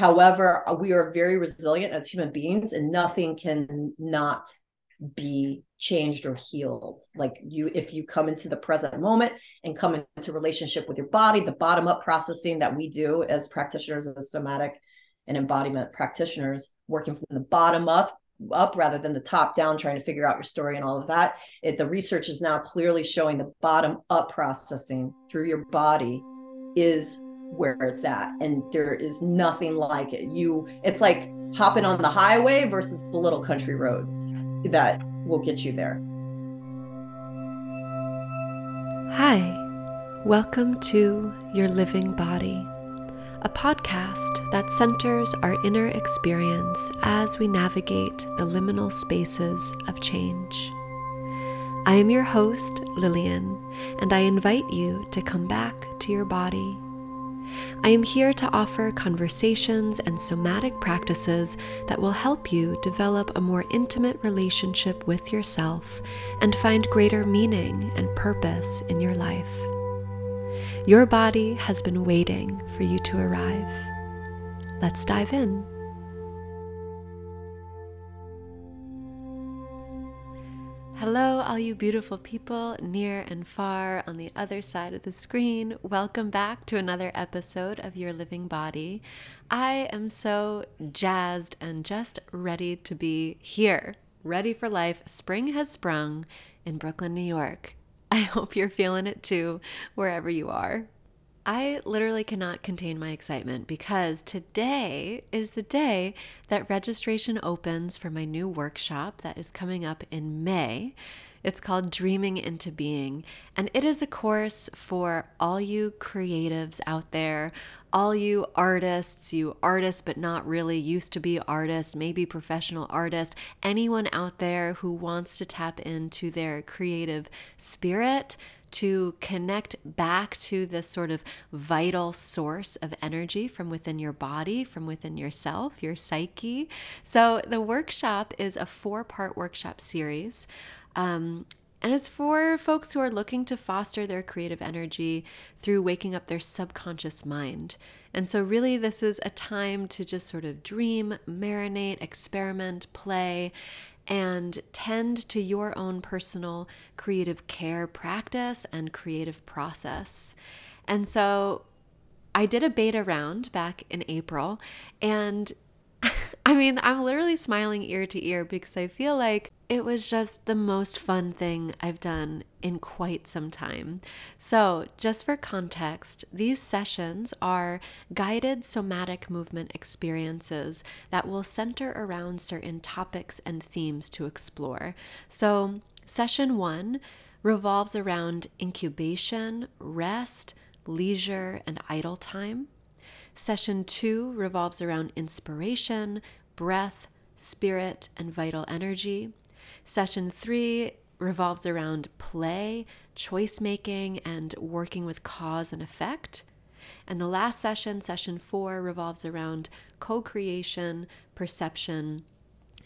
However, we are very resilient as human beings, and nothing can not be changed or healed. Like you, if you come into the present moment and come into relationship with your body, the bottom up processing that we do as practitioners, as somatic and embodiment practitioners, working from the bottom up, up rather than the top down trying to figure out your story and all of that it, the research is now clearly showing the bottom up processing through your body is where it's at and there is nothing like it you it's like hopping on the highway versus the little country roads that will get you there hi welcome to your living body a podcast that centers our inner experience as we navigate the liminal spaces of change. I am your host, Lillian, and I invite you to come back to your body. I am here to offer conversations and somatic practices that will help you develop a more intimate relationship with yourself and find greater meaning and purpose in your life. Your body has been waiting for you to arrive. Let's dive in. Hello, all you beautiful people near and far on the other side of the screen. Welcome back to another episode of Your Living Body. I am so jazzed and just ready to be here, ready for life. Spring has sprung in Brooklyn, New York. I hope you're feeling it too, wherever you are. I literally cannot contain my excitement because today is the day that registration opens for my new workshop that is coming up in May. It's called Dreaming into Being, and it is a course for all you creatives out there, all you artists, you artists but not really used to be artists, maybe professional artists, anyone out there who wants to tap into their creative spirit to connect back to this sort of vital source of energy from within your body, from within yourself, your psyche. So, the workshop is a four part workshop series. Um, and it's for folks who are looking to foster their creative energy through waking up their subconscious mind. And so, really, this is a time to just sort of dream, marinate, experiment, play, and tend to your own personal creative care practice and creative process. And so, I did a beta round back in April, and I mean, I'm literally smiling ear to ear because I feel like it was just the most fun thing I've done in quite some time. So, just for context, these sessions are guided somatic movement experiences that will center around certain topics and themes to explore. So, session one revolves around incubation, rest, leisure, and idle time. Session two revolves around inspiration, breath, spirit, and vital energy. Session three revolves around play, choice making, and working with cause and effect. And the last session, session four, revolves around co creation, perception,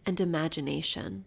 and imagination.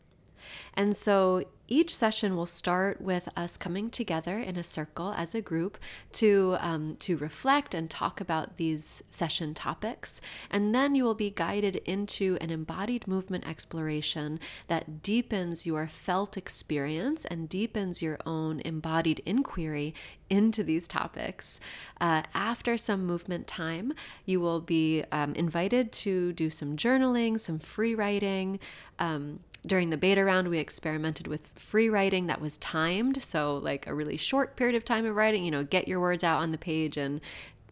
And so each session will start with us coming together in a circle as a group to um, to reflect and talk about these session topics, and then you will be guided into an embodied movement exploration that deepens your felt experience and deepens your own embodied inquiry into these topics. Uh, after some movement time, you will be um, invited to do some journaling, some free writing. Um, during the beta round, we experimented with free writing that was timed. So, like a really short period of time of writing, you know, get your words out on the page in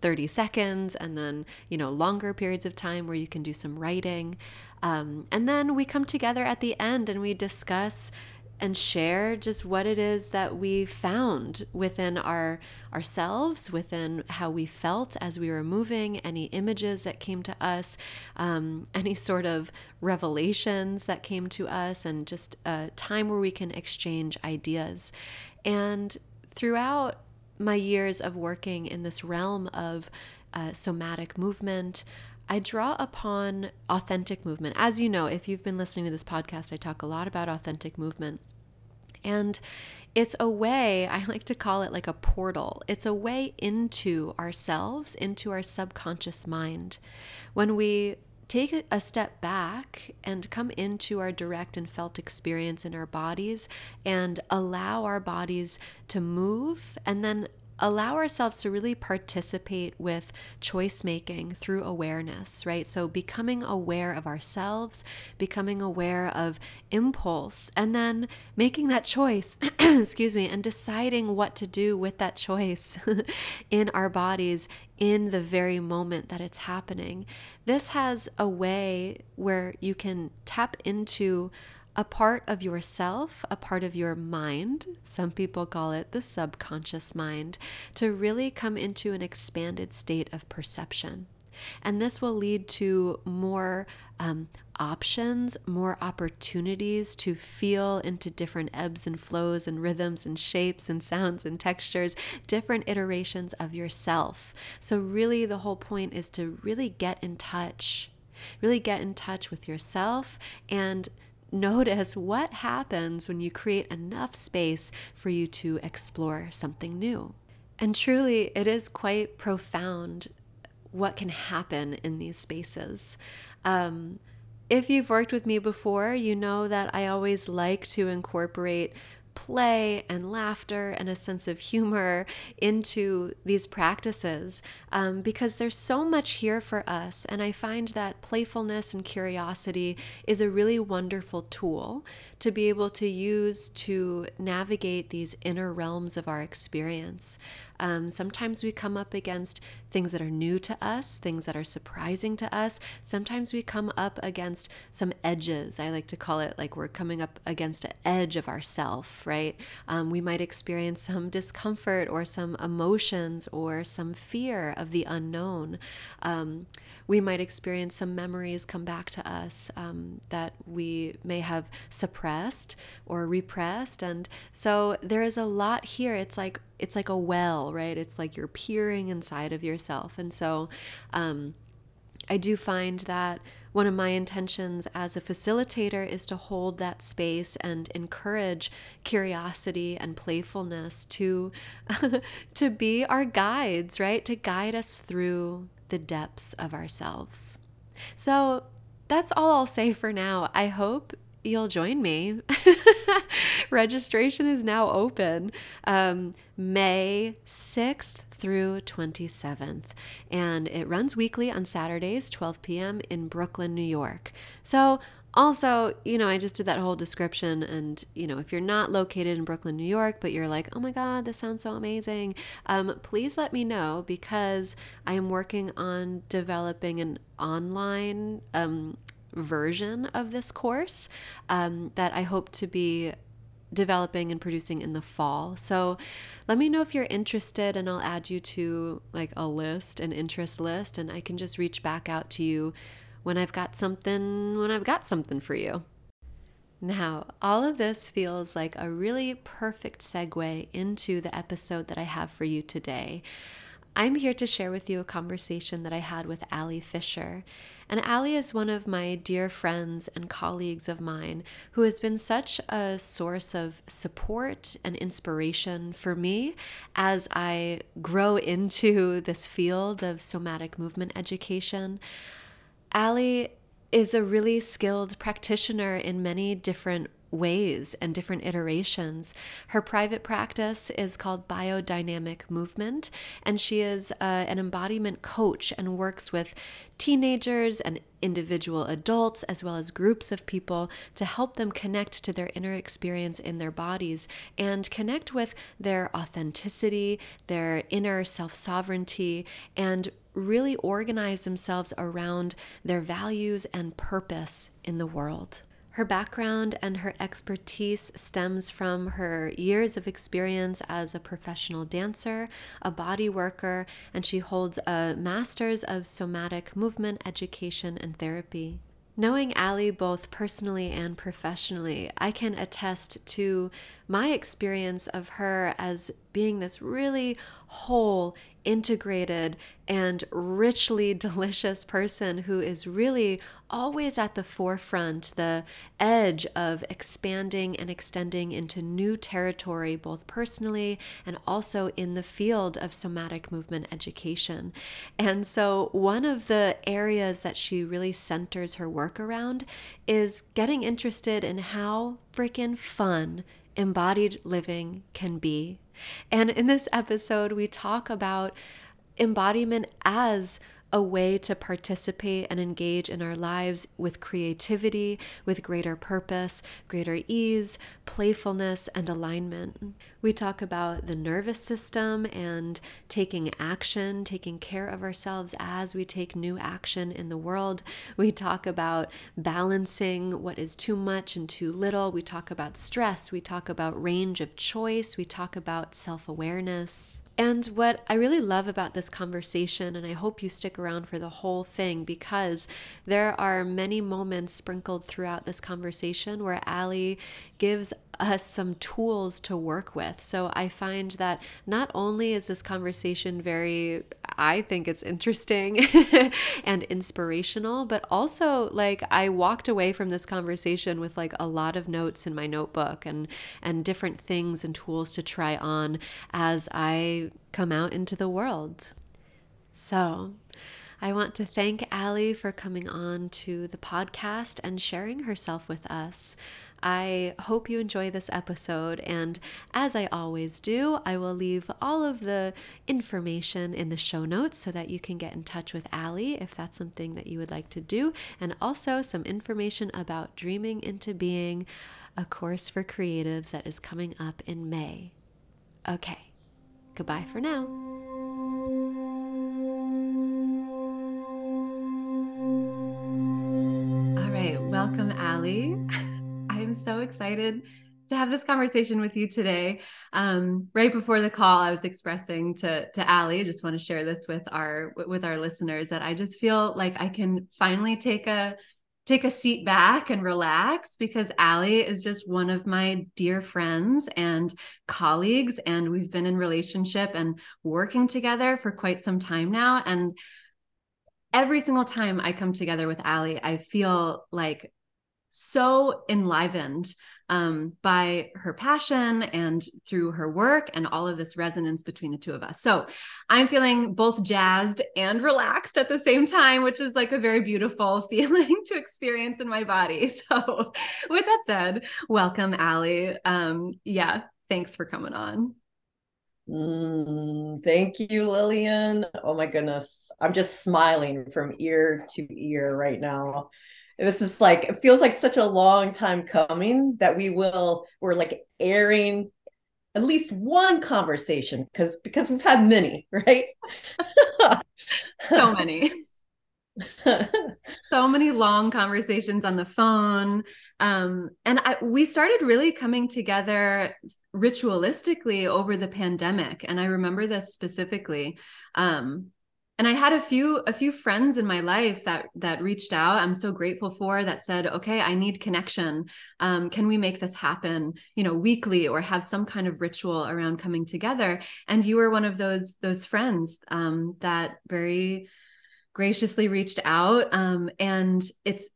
30 seconds, and then, you know, longer periods of time where you can do some writing. Um, and then we come together at the end and we discuss and share just what it is that we found within our ourselves within how we felt as we were moving any images that came to us um, any sort of revelations that came to us and just a time where we can exchange ideas. And throughout my years of working in this realm of uh, somatic movement I draw upon authentic movement. As you know, if you've been listening to this podcast, I talk a lot about authentic movement. And it's a way, I like to call it like a portal. It's a way into ourselves, into our subconscious mind. When we take a step back and come into our direct and felt experience in our bodies and allow our bodies to move and then allow ourselves to really participate with choice making through awareness, right? So, becoming aware of ourselves, becoming aware of impulse, and then making that choice, excuse me, and deciding what to do with that choice in our bodies in the very moment that it's happening. This has a way where you can tap into a part of yourself, a part of your mind, some people call it the subconscious mind, to really come into an expanded state of perception. And this will lead to more um, options, more opportunities to feel into different ebbs and flows and rhythms and shapes and sounds and textures, different iterations of yourself. So, really, the whole point is to really get in touch, really get in touch with yourself and notice what happens when you create enough space for you to explore something new. And truly, it is quite profound what can happen in these spaces. Um, if you've worked with me before, you know that I always like to incorporate play and laughter and a sense of humor into these practices um, because there's so much here for us. And I find that playfulness and curiosity is a really wonderful tool to be able to use to navigate these inner realms of our experience. Um, sometimes we come up against things that are new to us, things that are surprising to us. Sometimes we come up against some edges. I like to call it like we're coming up against an edge of ourself, right? Um, we might experience some discomfort or some emotions or some fear of the unknown. Um, we might experience some memories come back to us um, that we may have suppressed or repressed. And so there is a lot here. It's like it's like a well, right? It's like you're peering inside of yourself. And so um, I do find that one of my intentions as a facilitator is to hold that space and encourage curiosity and playfulness to to be our guides, right? To guide us through the depths of ourselves. So that's all I'll say for now. I hope you'll join me. Registration is now open um, May 6th through 27th, and it runs weekly on Saturdays, 12 p.m. in Brooklyn, New York. So also, you know, I just did that whole description. And, you know, if you're not located in Brooklyn, New York, but you're like, oh my God, this sounds so amazing, um, please let me know because I am working on developing an online um, version of this course um, that I hope to be developing and producing in the fall. So let me know if you're interested and I'll add you to like a list, an interest list, and I can just reach back out to you when I've got something, when I've got something for you. Now, all of this feels like a really perfect segue into the episode that I have for you today. I'm here to share with you a conversation that I had with Ali Fischer. And Ali is one of my dear friends and colleagues of mine who has been such a source of support and inspiration for me as I grow into this field of somatic movement education. Ali is a really skilled practitioner in many different ways and different iterations. Her private practice is called Biodynamic Movement, and she is uh, an embodiment coach and works with teenagers and individual adults, as well as groups of people, to help them connect to their inner experience in their bodies and connect with their authenticity, their inner self sovereignty, and really organize themselves around their values and purpose in the world. Her background and her expertise stems from her years of experience as a professional dancer, a body worker, and she holds a master's of somatic movement education and therapy. Knowing Ali both personally and professionally, I can attest to my experience of her as being this really whole, integrated, and richly delicious person who is really always at the forefront, the edge of expanding and extending into new territory, both personally and also in the field of somatic movement education. And so, one of the areas that she really centers her work around is getting interested in how freaking fun embodied living can be. And in this episode, we talk about embodiment as a way to participate and engage in our lives with creativity, with greater purpose, greater ease, playfulness, and alignment. We talk about the nervous system and taking action, taking care of ourselves as we take new action in the world. We talk about balancing what is too much and too little. We talk about stress. We talk about range of choice. We talk about self awareness. And what I really love about this conversation, and I hope you stick around for the whole thing because there are many moments sprinkled throughout this conversation where Ali gives us some tools to work with. So I find that not only is this conversation very, I think it's interesting and inspirational, but also like I walked away from this conversation with like a lot of notes in my notebook and and different things and tools to try on as I come out into the world. So, I want to thank Ali for coming on to the podcast and sharing herself with us. I hope you enjoy this episode. And as I always do, I will leave all of the information in the show notes so that you can get in touch with Ali if that's something that you would like to do. And also some information about Dreaming into Being, a course for creatives that is coming up in May. Okay, goodbye for now. All right, welcome, Ali. So excited to have this conversation with you today. Um, right before the call, I was expressing to to Ali. I just want to share this with our with our listeners that I just feel like I can finally take a take a seat back and relax because Ali is just one of my dear friends and colleagues, and we've been in relationship and working together for quite some time now. And every single time I come together with Ali, I feel like so enlivened um, by her passion and through her work and all of this resonance between the two of us. So I'm feeling both jazzed and relaxed at the same time, which is like a very beautiful feeling to experience in my body. So, with that said, welcome, Ali. Um, yeah, thanks for coming on. Mm, thank you, Lillian. Oh my goodness. I'm just smiling from ear to ear right now this is like it feels like such a long time coming that we will we're like airing at least one conversation because because we've had many right? So many. So many long conversations on the phone. Um, and I, we started really coming together ritualistically over the pandemic and i remember this specifically. Um, and i had a few a few friends in my life that that reached out i'm so grateful for that said okay i need connection. Um, can we make this happen you know weekly or have some kind of ritual around coming together? And you were one of those those friends um, that very graciously reached out um, and it's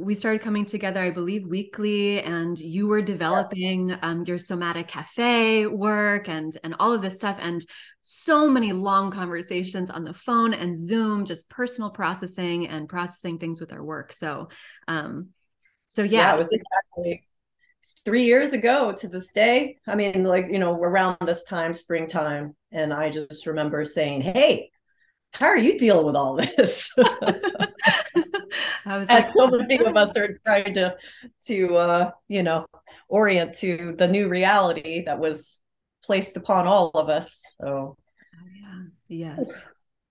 we started coming together, I believe, weekly, and you were developing yes. um, your somatic cafe work and and all of this stuff, and so many long conversations on the phone and Zoom, just personal processing and processing things with our work. So, um, so yeah, yeah it was exactly three years ago to this day. I mean, like you know, around this time, springtime, and I just remember saying, "Hey." How are you dealing with all this? I was like, so many of us are trying to to uh, you know orient to the new reality that was placed upon all of us. So, oh, yeah, yes,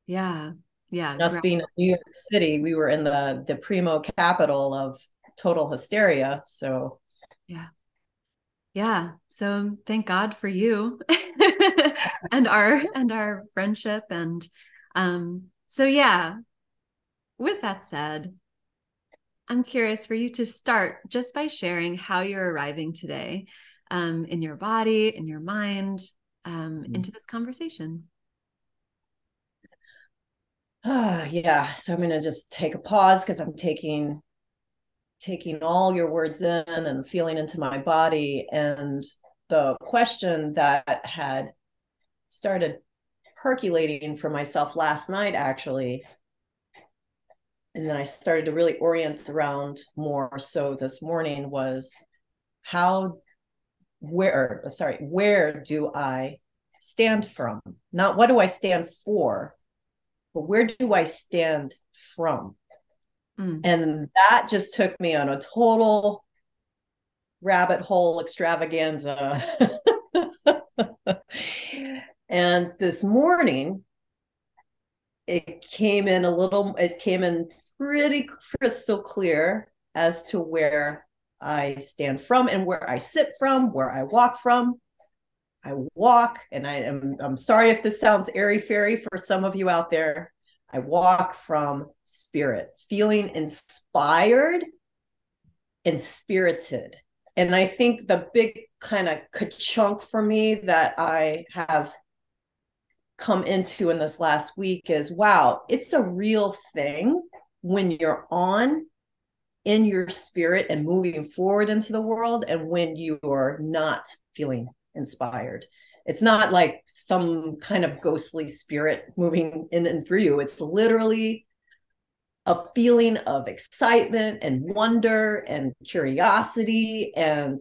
yeah, yeah. Us being in New York City, we were in the the primo capital of total hysteria. So, yeah, yeah. So thank God for you and our and our friendship and um. So yeah. With that said, I'm curious for you to start just by sharing how you're arriving today. um, in your body, in your mind, um, mm-hmm. into this conversation. Ah, yeah. So I'm going to just take a pause because I'm taking taking all your words in and feeling into my body and the question that had started percolating for myself last night actually and then I started to really orient around more so this morning was how where I'm sorry where do I stand from not what do I stand for but where do I stand from? Mm. And that just took me on a total rabbit hole extravaganza. and this morning, it came in a little, it came in pretty crystal clear as to where I stand from and where I sit from, where I walk from. I walk, and I am I'm sorry if this sounds airy fairy for some of you out there. I walk from spirit, feeling inspired and spirited. And I think the big kind of chunk for me that I have come into in this last week is wow, it's a real thing when you're on in your spirit and moving forward into the world and when you're not feeling inspired. It's not like some kind of ghostly spirit moving in and through you. It's literally a feeling of excitement and wonder and curiosity and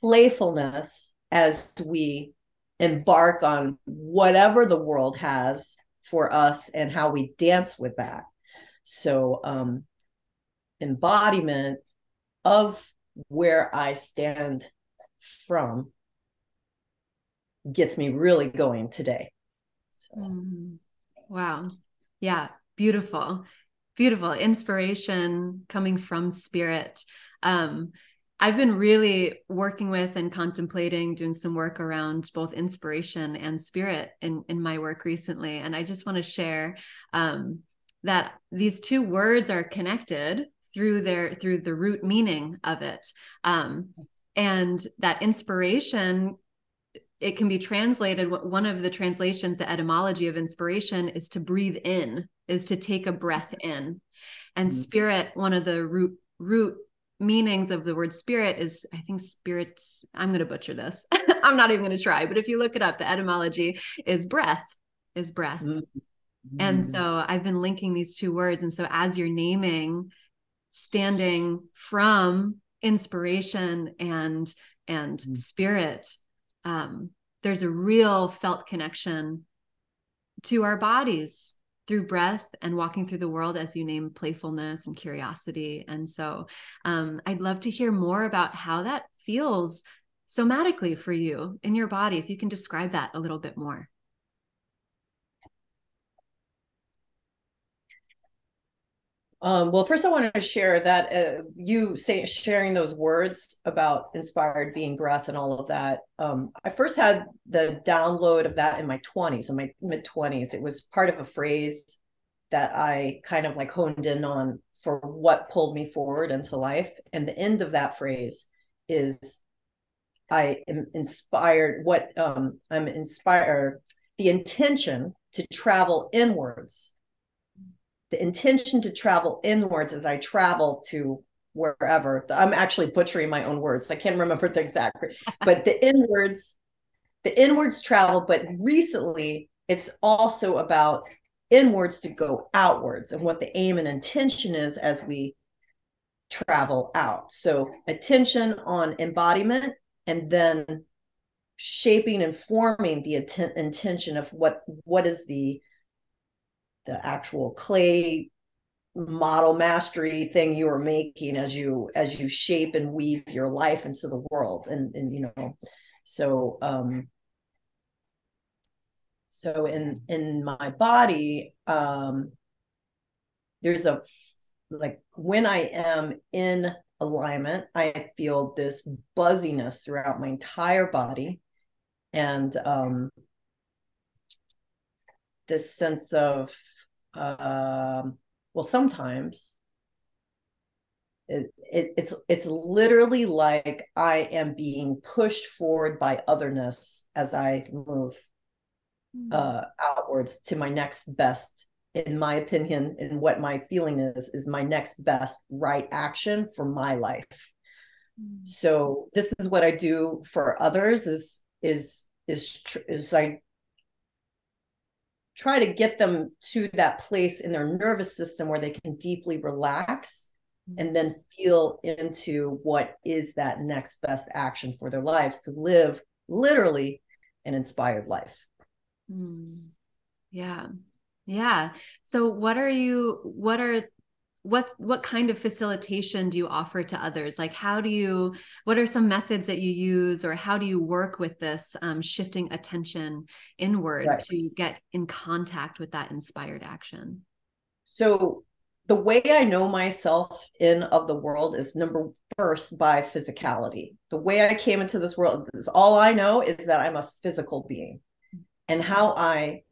playfulness as we embark on whatever the world has for us and how we dance with that. So, um, embodiment of where I stand from gets me really going today. So. Mm-hmm. Wow. Yeah. Beautiful. Beautiful. Inspiration coming from spirit. Um, I've been really working with and contemplating doing some work around both inspiration and spirit in, in my work recently. And I just want to share um, that these two words are connected through their through the root meaning of it. Um, and that inspiration it can be translated one of the translations the etymology of inspiration is to breathe in is to take a breath in and mm-hmm. spirit one of the root root meanings of the word spirit is i think spirit i'm going to butcher this i'm not even going to try but if you look it up the etymology is breath is breath mm-hmm. and so i've been linking these two words and so as you're naming standing from inspiration and and mm-hmm. spirit um, there's a real felt connection to our bodies through breath and walking through the world as you name playfulness and curiosity. And so um, i'd love to hear more about how that feels somatically for you in your body if you can describe that a little bit more Um, well, first, I wanted to share that uh, you say sharing those words about inspired being breath and all of that. Um, I first had the download of that in my 20s, in my mid 20s. It was part of a phrase that I kind of like honed in on for what pulled me forward into life. And the end of that phrase is I am inspired, what um, I'm inspired, the intention to travel inwards the intention to travel inwards as I travel to wherever. I'm actually butchering my own words. I can't remember the exact, but the inwards, the inwards travel. But recently, it's also about inwards to go outwards and what the aim and intention is as we travel out. So attention on embodiment and then shaping and forming the intent, intention of what what is the the actual clay model mastery thing you are making as you as you shape and weave your life into the world and and you know so um so in in my body um there's a like when i am in alignment i feel this buzziness throughout my entire body and um this sense of um, well, sometimes it, it, it's it's literally like I am being pushed forward by otherness as I move mm. uh, outwards to my next best, in my opinion, and what my feeling is is my next best right action for my life. Mm. So this is what I do for others is is is is I try to get them to that place in their nervous system where they can deeply relax mm-hmm. and then feel into what is that next best action for their lives to live literally an inspired life. Mm. Yeah. Yeah. So what are you what are what what kind of facilitation do you offer to others? Like how do you what are some methods that you use or how do you work with this um, shifting attention inward right. to get in contact with that inspired action? So the way i know myself in of the world is number first by physicality. The way i came into this world is all i know is that i'm a physical being. And how i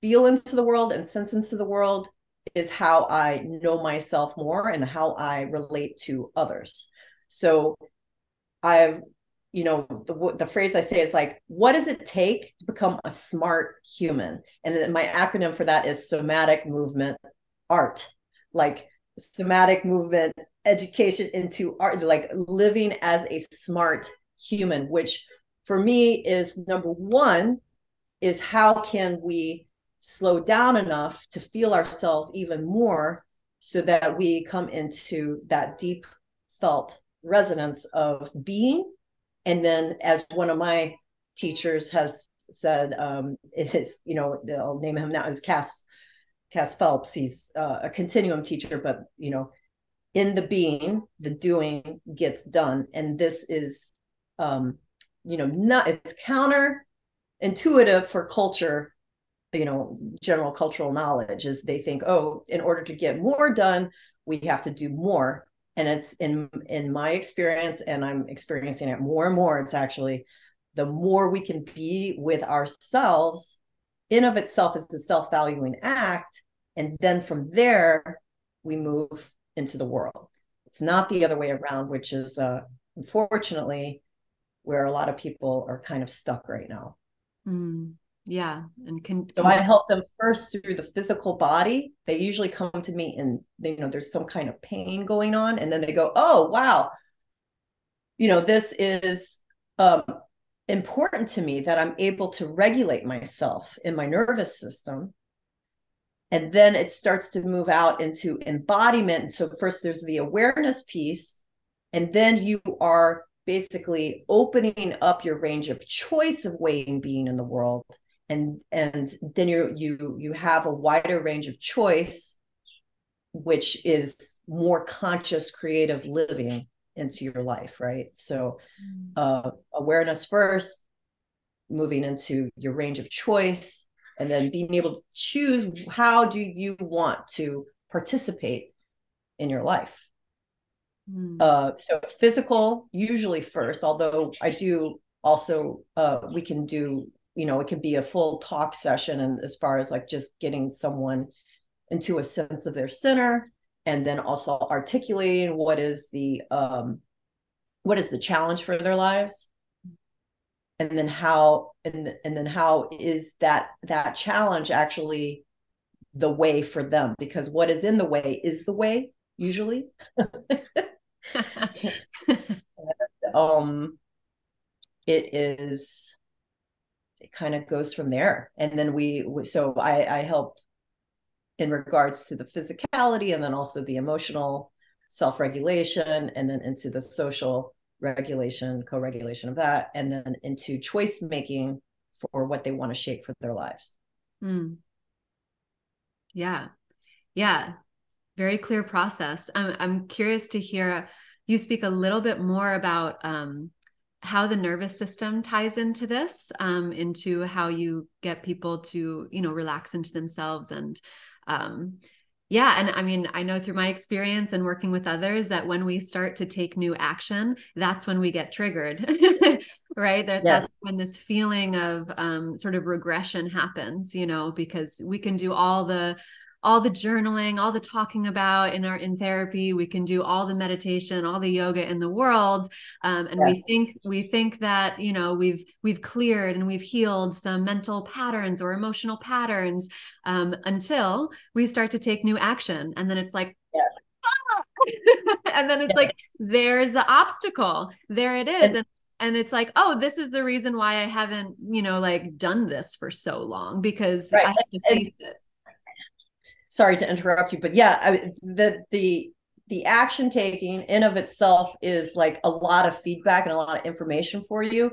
feel into the world and sense into the world is how I know myself more and how I relate to others. So I've, you know, the, the phrase I say is like, what does it take to become a smart human? And my acronym for that is somatic movement art, like somatic movement education into art, like living as a smart human, which for me is number one is how can we slow down enough to feel ourselves even more so that we come into that deep felt resonance of being. And then as one of my teachers has said um it is you know i'll name him now as cass cass phelps. He's uh, a continuum teacher but you know in the being the doing gets done. And this is um you know not it's counter intuitive for culture you know general cultural knowledge is they think oh in order to get more done we have to do more. And it's in in my experience and i'm experiencing it more and more it's actually the more we can be with ourselves in of itself is the self-valuing act and then from there we move into the world. It's not the other way around which is uh, unfortunately where a lot of people are kind of stuck right now. Mm yeah and can so i help them first through the physical body. They usually come to me and they, you know there's some kind of pain going on and then they go oh wow. You know this is um, important to me that i'm able to regulate myself in my nervous system. And then it starts to move out into embodiment. So first there's the awareness piece and then you are basically opening up your range of choice of weighing being in the world and and then you you you have a wider range of choice which is more conscious creative living into your life right so mm. uh awareness first moving into your range of choice and then being able to choose how do you want to participate in your life mm. uh so physical usually first although i do also uh we can do you know it can be a full talk session and as far as like just getting someone into a sense of their center and then also articulating what is the um what is the challenge for their lives. And then how and and then how is that that challenge actually the way for them? Because what is in the way is the way usually. Um it is it kind of goes from there. And then we, so I, I help in regards to the physicality and then also the emotional self regulation, and then into the social regulation, co regulation of that, and then into choice making for what they want to shape for their lives. Mm. Yeah. Yeah. Very clear process. I'm, I'm curious to hear you speak a little bit more about um, how the nervous system ties into this um, into how you get people to you know relax into themselves and um, yeah and i mean i know through my experience and working with others that when we start to take new action that's when we get triggered right that, yes. that's when this feeling of um, sort of regression happens you know because we can do all the all the journaling, all the talking about in our in therapy. We can do all the meditation, all the yoga in the world, um, and yes. we think we think that you know we've we've cleared and we've healed some mental patterns or emotional patterns um, until we start to take new action, and then it's like. and then it's like there's the obstacle there it is and, and and it's like oh this is the reason why i haven't you know like done this for so long because right. i have to face and, it sorry to interrupt you, but yeah, I, the the the action taking in of itself is like a lot of feedback and a lot of information for you.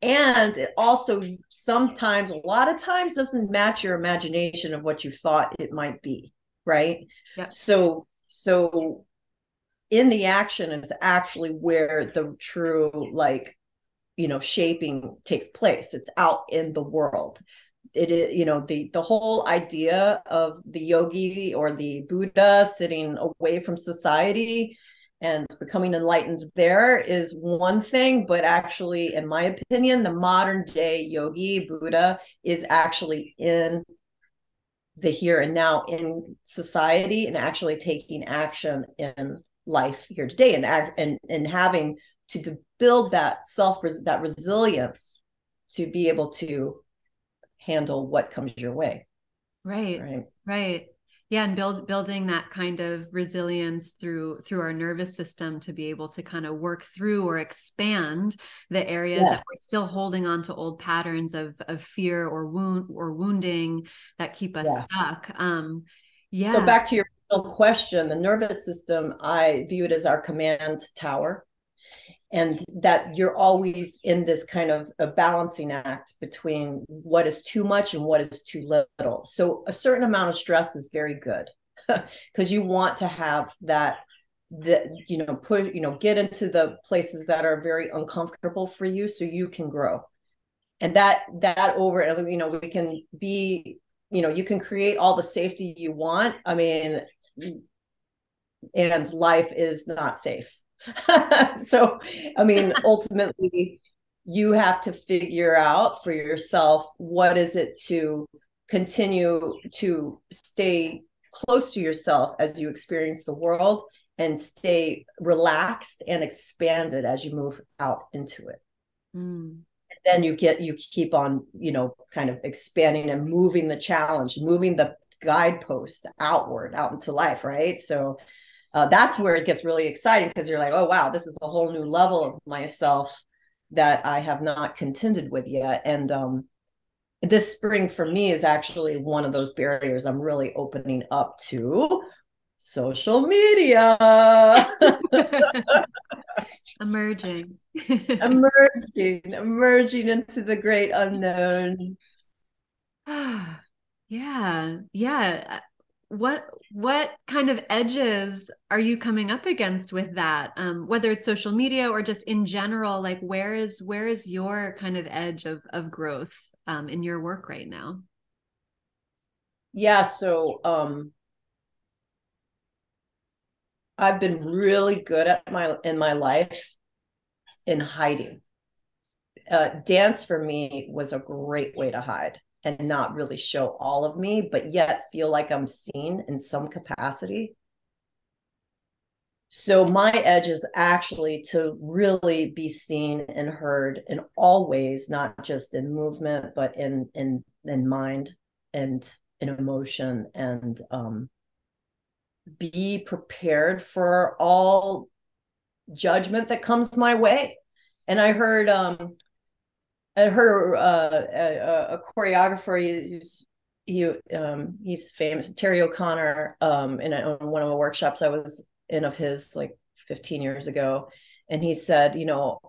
And it also sometimes a lot of times doesn't match your imagination of what you thought it might be right? Yeah. so so in the action is actually where the true like you know shaping takes place. It's out in the world it is you know the the whole idea of the yogi or the buddha sitting away from society and becoming enlightened there is one thing but actually in my opinion the modern day yogi buddha is actually in the here and now in society and actually taking action in life here today and and and having to, to build that self that resilience to be able to handle what comes your way right right? right. Yeah and build building that kind of resilience through through our nervous system to be able to kind of work through or expand the areas yeah. that we're still holding on to old patterns of of fear or wound or wounding that keep us yeah. stuck. Um yeah. so back to your question the nervous system i view it as our command tower and that you're always in this kind of a balancing act between what is too much and what is too little. So a certain amount of stress is very good because you want to have that that you know put you know get into the places that are very uncomfortable for you so you can grow. And that that over you know we can be you know you can create all the safety you want. I mean and life is not safe so, I mean, ultimately, you have to figure out for yourself what is it to continue to stay close to yourself as you experience the world and stay relaxed and expanded as you move out into it. Mm. Then you get you keep on, you know, kind of expanding and moving the challenge, moving the guidepost outward out into life, right? So uh, that's where it gets really exciting because you're like, oh wow, this is a whole new level of myself that I have not contended with yet. And um, this spring for me is actually one of those barriers I'm really opening up to social media. emerging. emerging, emerging into the great unknown. yeah. Yeah what what kind of edges are you coming up against with that? Um, whether it's social media or just in general like where is where is your kind of edge of of growth um, in your work right now? Yeah so um i've been really good at my in my life in hiding. Uh, dance for me was a great way to hide and not really show all of me, but yet feel like I'm seen in some capacity. So my edge is actually to really be seen and heard in all ways, not just in movement, but in in in mind and in emotion, and um, be prepared for all judgment that comes my way. And I heard um, I heard uh, a, a, choreographer. He's he um, he's famous, Terry O'Connor. Um, in, a, in one of the workshops I was in of his like 15 years ago, and he said, you know,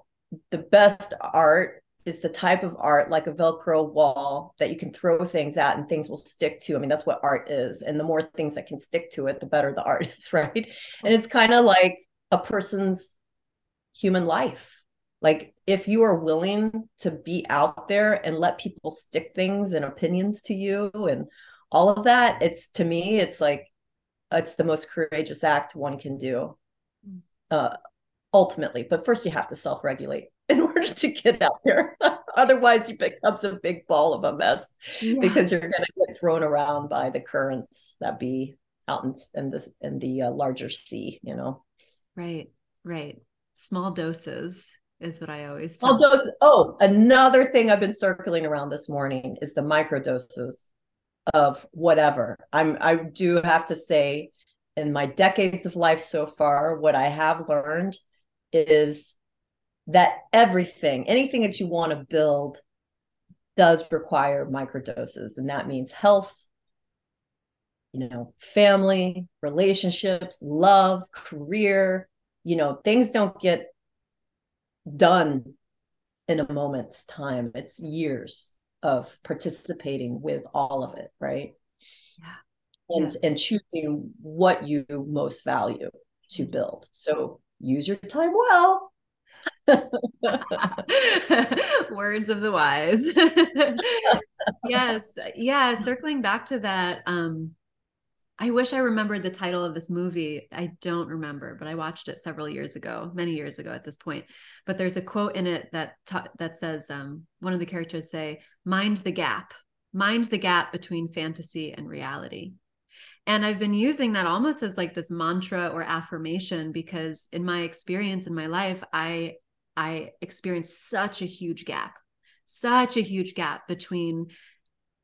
the best art is the type of art like a Velcro wall that you can throw things at and things will stick to. I mean, that's what art is. And the more things that can stick to it, the better the art is, right? And it's kind of like a person's human life like if you are willing to be out there and let people stick things and opinions to you and all of that it's to me it's like it's the most courageous act one can do mm. uh ultimately but first you have to self-regulate in order to get out there. Otherwise, you becomes a big ball of a mess yeah. because you're going to get thrown around by the currents that be out in, in the in the uh, larger sea. You know. Right. Right. Small doses is what I always tell. Doses. Oh, another thing I've been circling around this morning is the micro doses of whatever. I'm. I do have to say, in my decades of life so far, what I have learned is that everything, anything that you want to build, does require microdoses. And that means health, you know, family, relationships, love, career. You know, things don't get done in a moment's time. It's years of participating with all of it, right? Yeah. And yeah. and choosing what you most value to build. So use your time well Words of the wise. yes. Yeah. Circling back to that. Um, I wish I remembered the title of this movie. I don't remember, but I watched it several years ago, many years ago at this point. But there's a quote in it that ta- that says um, one of the characters say, "Mind the gap, mind the gap between fantasy and reality." And I've been using that almost as like this mantra or affirmation because in my experience in my life, I I experienced such a huge gap, such a huge gap between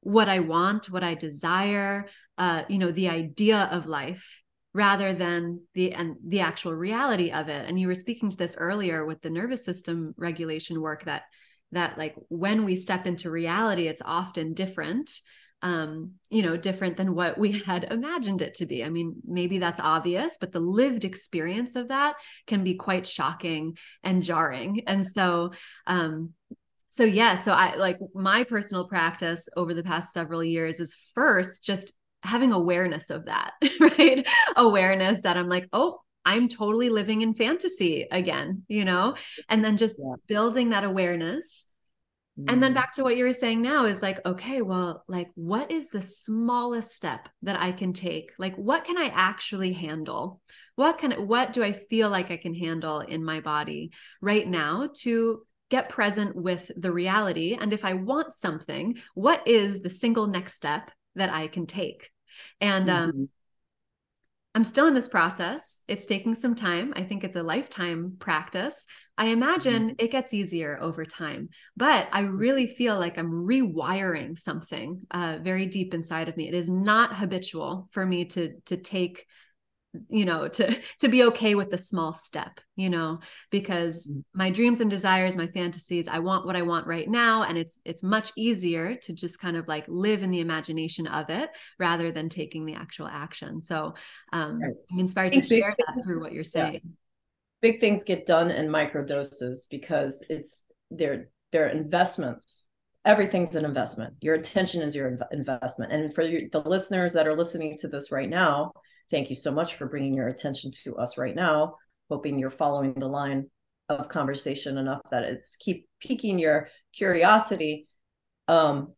what I want, what I desire, uh, you know, the idea of life rather than the and the actual reality of it. And you were speaking to this earlier with the nervous system regulation work that that like when we step into reality, it's often different um, you know, different than what we had imagined it to be. I mean, maybe that's obvious, but the lived experience of that can be quite shocking and jarring. And so, um, so yeah, so I like my personal practice over the past several years is first just having awareness of that, right? Awareness that I'm like, oh, I'm totally living in fantasy again, you know, and then just yeah. building that awareness and then mm. back to what you were saying now is like, okay, well, like, what is the smallest step that I can take? Like, what can I actually handle? What can, what do I feel like I can handle in my body right now to get present with the reality? And if I want something, what is the single next step that I can take? And, um, mm-hmm. um, I'm still in this process. It's taking some time. I think it's a lifetime practice. I imagine mm-hmm. it gets easier over time, but I really feel like I'm rewiring something uh, very deep inside of me. It is not habitual for me to to take you know to to be okay with the small step you know because mm-hmm. my dreams and desires my fantasies i want what i want right now and it's it's much easier to just kind of like live in the imagination of it rather than taking the actual action so um right. i'm inspired to share that through what you're saying yeah. big things get done in micro doses because it's they're they're investments everything's an investment your attention is your investment and for the listeners that are listening to this right now Thank you so much for bringing your attention to us right now. Hoping you're following the line of conversation enough that it's keep piquing your curiosity. Um,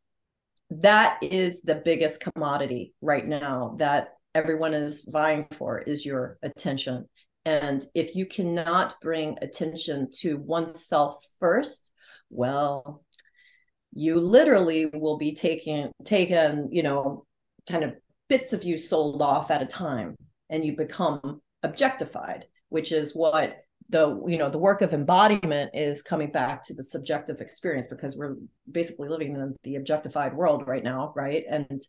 that is the biggest commodity right now that everyone is vying for is your attention. And if you cannot bring attention to oneself first, well, you literally will be taking taken, you know, kind of bits of you sold off at a time and you become objectified which is what the you know the work of embodiment is coming back to the subjective experience because we're basically living in the objectified world right now right? And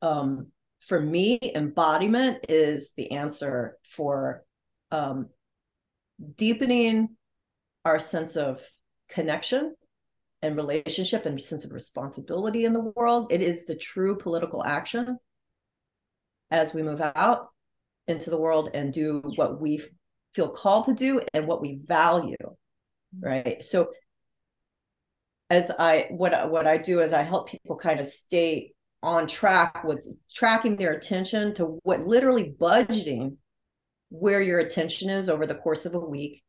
um for me embodiment is the answer for um deepening our sense of connection and relationship and sense of responsibility in the world. It is the true political action as we move out into the world and do what we feel called to do and what we value mm-hmm. right? So as i what what i do is i help people kind of stay on track with tracking their attention to what literally budgeting where your attention is over the course of a week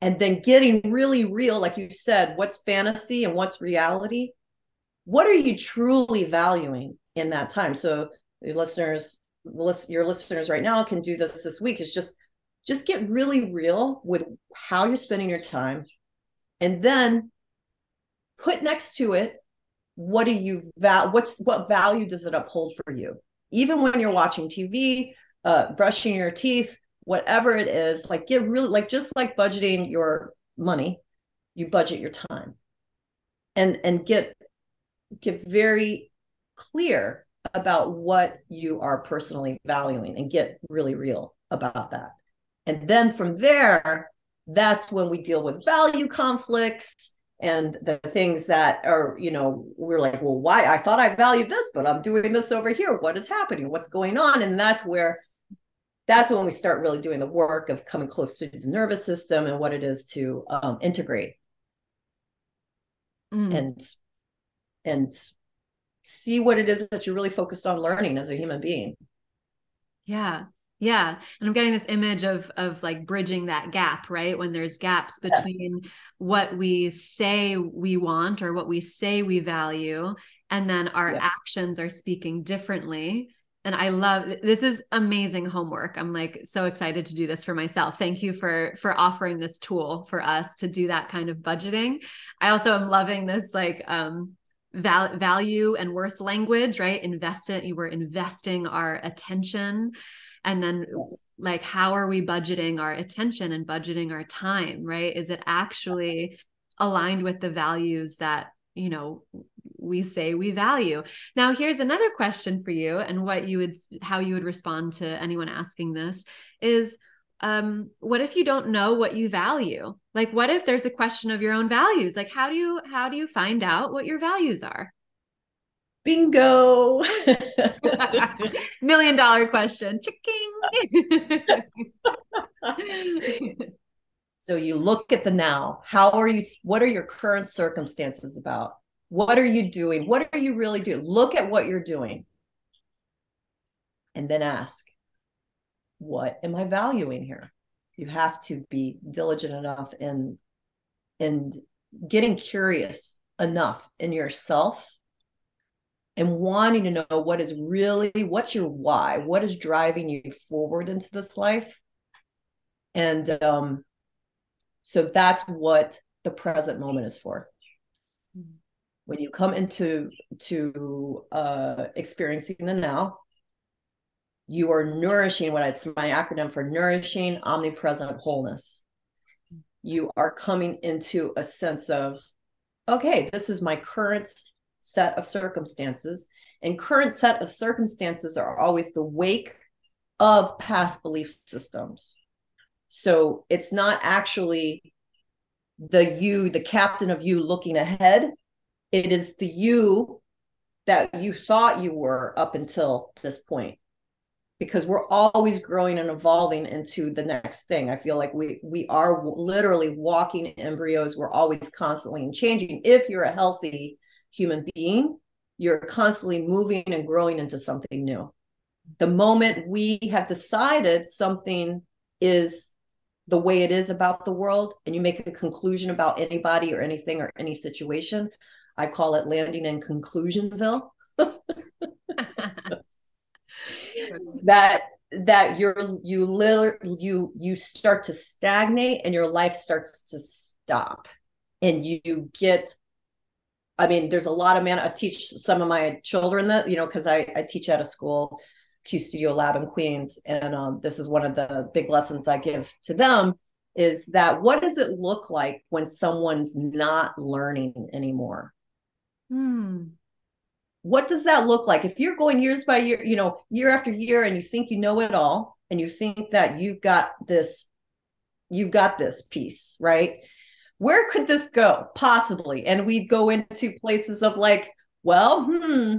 and then getting really real like you said what's fantasy and what's reality? What are you truly valuing in that time? So listeners your listeners right now can do this this week is just just get really real with how you're spending your time and then put next to it what do you val what's what value does it uphold for you? Even when you're watching tv uh, brushing your teeth whatever it is like get really like just like budgeting your money you budget your time. And and get get very clear about what you are personally valuing and get really real about that. And then from there that's when we deal with value conflicts and the things that are you know we're like well why? I thought i valued this but i'm doing this over here. What is happening? What's going on? And that's where that's when we start really doing the work of coming close to the nervous system and what it is to um, integrate. Mm. and and see what it is that you're really focused on learning as a human being. Yeah yeah. And i'm getting this image of of like bridging that gap right? When there's gaps between yeah. what we say we want or what we say we value and then our yeah. actions are speaking differently. And i love this is amazing homework. I'm like so excited to do this for myself. Thank you for for offering this tool for us to do that kind of budgeting. I also am loving this like um val- value and worth language right? Invest it you were investing our attention. And then like how are we budgeting our attention and budgeting our time right? Is it actually aligned with the values that you know we say we value? Now here's another question for you and what you would how you would respond to anyone asking this is um what if you don't know what you value? Like what if there's a question of your own values? Like how do you how do you find out what your values are? Bingo. Million dollar question. Chicking so you look at the now. How are you what are your current circumstances about? What are you doing? What are you really doing? Look at what you're doing. And then ask what am i valuing here? You have to be diligent enough in in getting curious enough in yourself and wanting to know what is really what's your why what is driving you forward into this life. And um so that's what the present moment is for. When you come into to uh experiencing the now you are nourishing what it's my acronym for nourishing omnipresent wholeness you are coming into a sense of okay this is my current set of circumstances. And current set of circumstances are always the wake of past belief systems. So it's not actually the you, the captain of you looking ahead. It is the you that you thought you were up until this point because we're always growing and evolving into the next thing i feel like we we are literally walking embryos we're always constantly changing if you're a healthy human being, you're constantly moving and growing into something new. The moment we have decided something is the way it is about the world and you make a conclusion about anybody or anything or any situation, I call it landing in conclusionville. that that you're you literally you you start to stagnate and your life starts to stop and you get I mean, there's a lot of man. I teach some of my children that you know because I I teach at a school, Q Studio Lab in Queens, and um, this is one of the big lessons I give to them is that what does it look like when someone's not learning anymore? Hmm. What does that look like if you're going years by year, you know, year after year, and you think you know it all, and you think that you've got this, you've got this piece, right? where could this go possibly? And we'd go into places of like, well, hmm,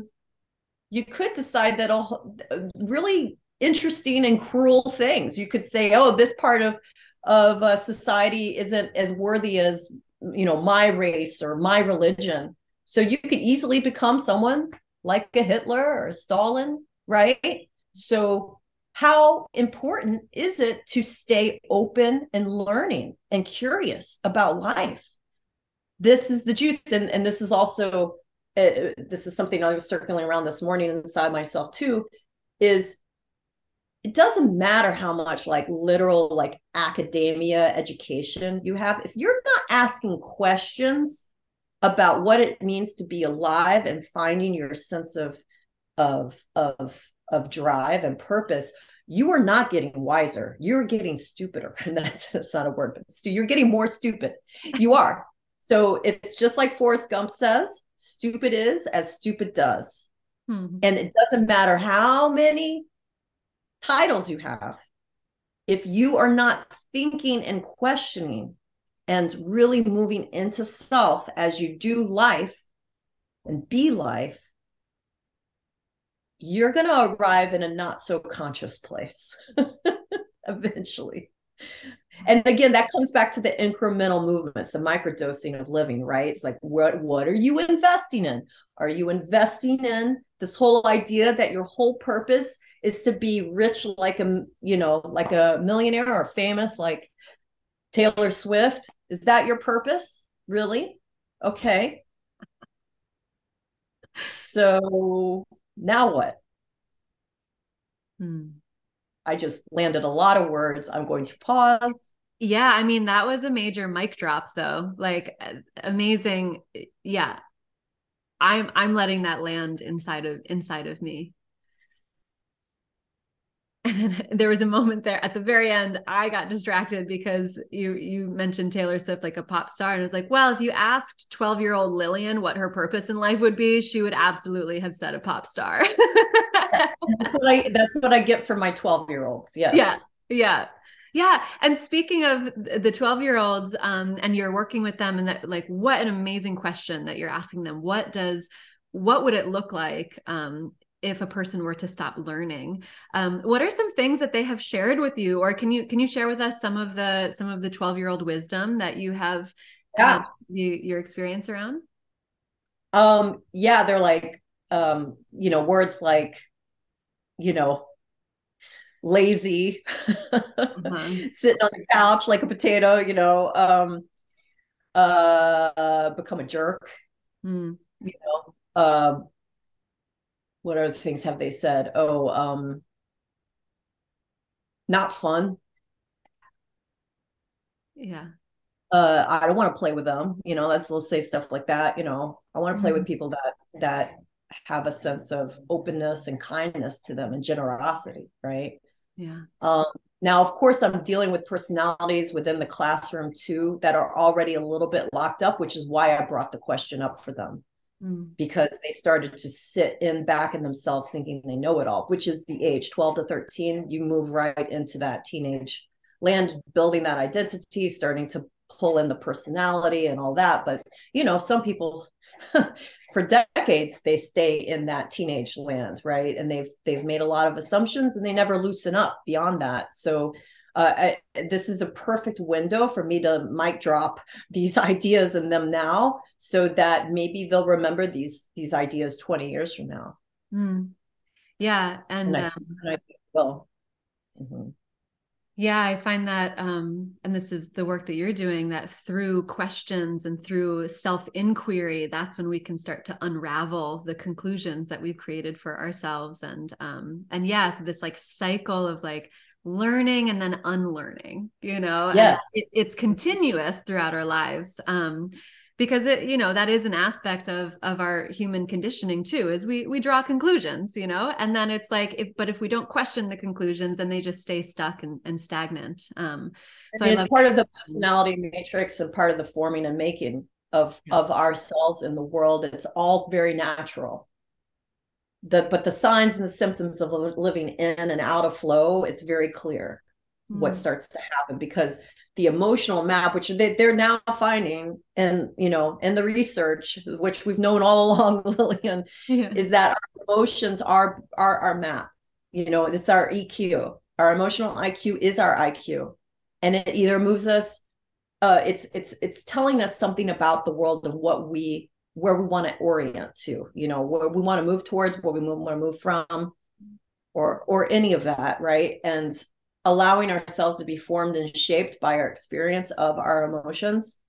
you could decide that all really interesting and cruel things. You could say, oh, this part of of uh, society isn't as worthy as you know my race or my religion. So you could easily become someone like a Hitler or a Stalin, right? So how important is it to stay open and learning and curious about life this is the juice and, and this is also uh, this is something i was circling around this morning inside myself too is it doesn't matter how much like literal like academia education you have if you're not asking questions about what it means to be alive and finding your sense of of of of drive and purpose you are not getting wiser. You're getting stupider. And that's, that's not a word but stu- you're getting more stupid. You are. So it's just like forrest gump says stupid is as stupid does. Mm-hmm. and it doesn't matter how many titles you have if you are not thinking and questioning and really moving into self as you do life and be life, you're going to arrive in a not so conscious place eventually. And again, that comes back to the incremental movements, the microdosing of living, right? It's like, what, what are you investing in? Are you investing in this whole idea that your whole purpose is to be rich like a, you know, like a millionaire or famous like Taylor Swift? Is that your purpose? Really? Okay. So now what? Hmm. I just landed a lot of words. I'm going to pause. Yeah, I mean that was a major mic drop though. Like amazing. Yeah. I'm I'm letting that land inside of inside of me. And there was a moment there at the very end i got distracted because you you mentioned taylor swift like a pop star and i was like well if you asked 12 year old lillian what her purpose in life would be she would absolutely have said a pop star. That's what i that's what i get from my 12 year olds yes. Yeah yeah. Yeah and speaking of the 12 year olds um, and you're working with them and that like what an amazing question that you're asking them. What does what would it look like um, if a person were to stop learning um, what are some things that they have shared with you or can you can you share with us some of the some of the 12 year old wisdom that you have yeah. you, your experience around um yeah they're like um you know words like you know lazy uh-huh. sitting on the couch like a potato you know um uh become a jerk mm. you know um what other things have they said? Oh, um, not fun. Yeah. Uh, I don't want to play with them. You know, let's let's say stuff like that. You know, I want to play mm-hmm. with people that that have a sense of openness and kindness to them and generosity, right? Yeah. Um, now, of course, I'm dealing with personalities within the classroom too that are already a little bit locked up, which is why I brought the question up for them. Mm. because they started to sit in back in themselves thinking they know it all, which is the age 12 to 13. You move right into that teenage land, building that identity, starting to pull in the personality and all that. But, you know, some people. for decades they stay in that teenage land right and they've they've made a lot of assumptions and they never loosen up beyond that so uh, I, this is a perfect window for me to mic drop these ideas in them now so that maybe they'll remember these these ideas 20 years from now mm. yeah and, and, I, um, and I well mm-hmm. yeah i find that um and this is the work that you're doing that through questions and through self inquiry that's when we can start to unravel the conclusions that we've created for ourselves and um and yeah so this like cycle of like learning and then unlearning you know yes. It, it's continuous throughout our lives um because it you know that is an aspect of of our human conditioning too is we we draw conclusions you know and then it's like if but if we don't question the conclusions and they just stay stuck and, and stagnant um so it's part of the personality matrix and part of the forming and making of yeah. of ourselves in the world it's all very natural the but the signs and the symptoms of living in and out of flow it's very clear mm. what starts to happen because the emotional map which they, they're now finding and you know in the research which we've known all along lillian yeah. is that our emotions are are our map you know it's our eq our emotional iq is our iq and it either moves us uh it's it's it's telling us something about the world and what we where we want to orient to, you know, where we want to move towards, where we want to move from, or or any of that, right? And allowing ourselves to be formed and shaped by our experience of our emotions.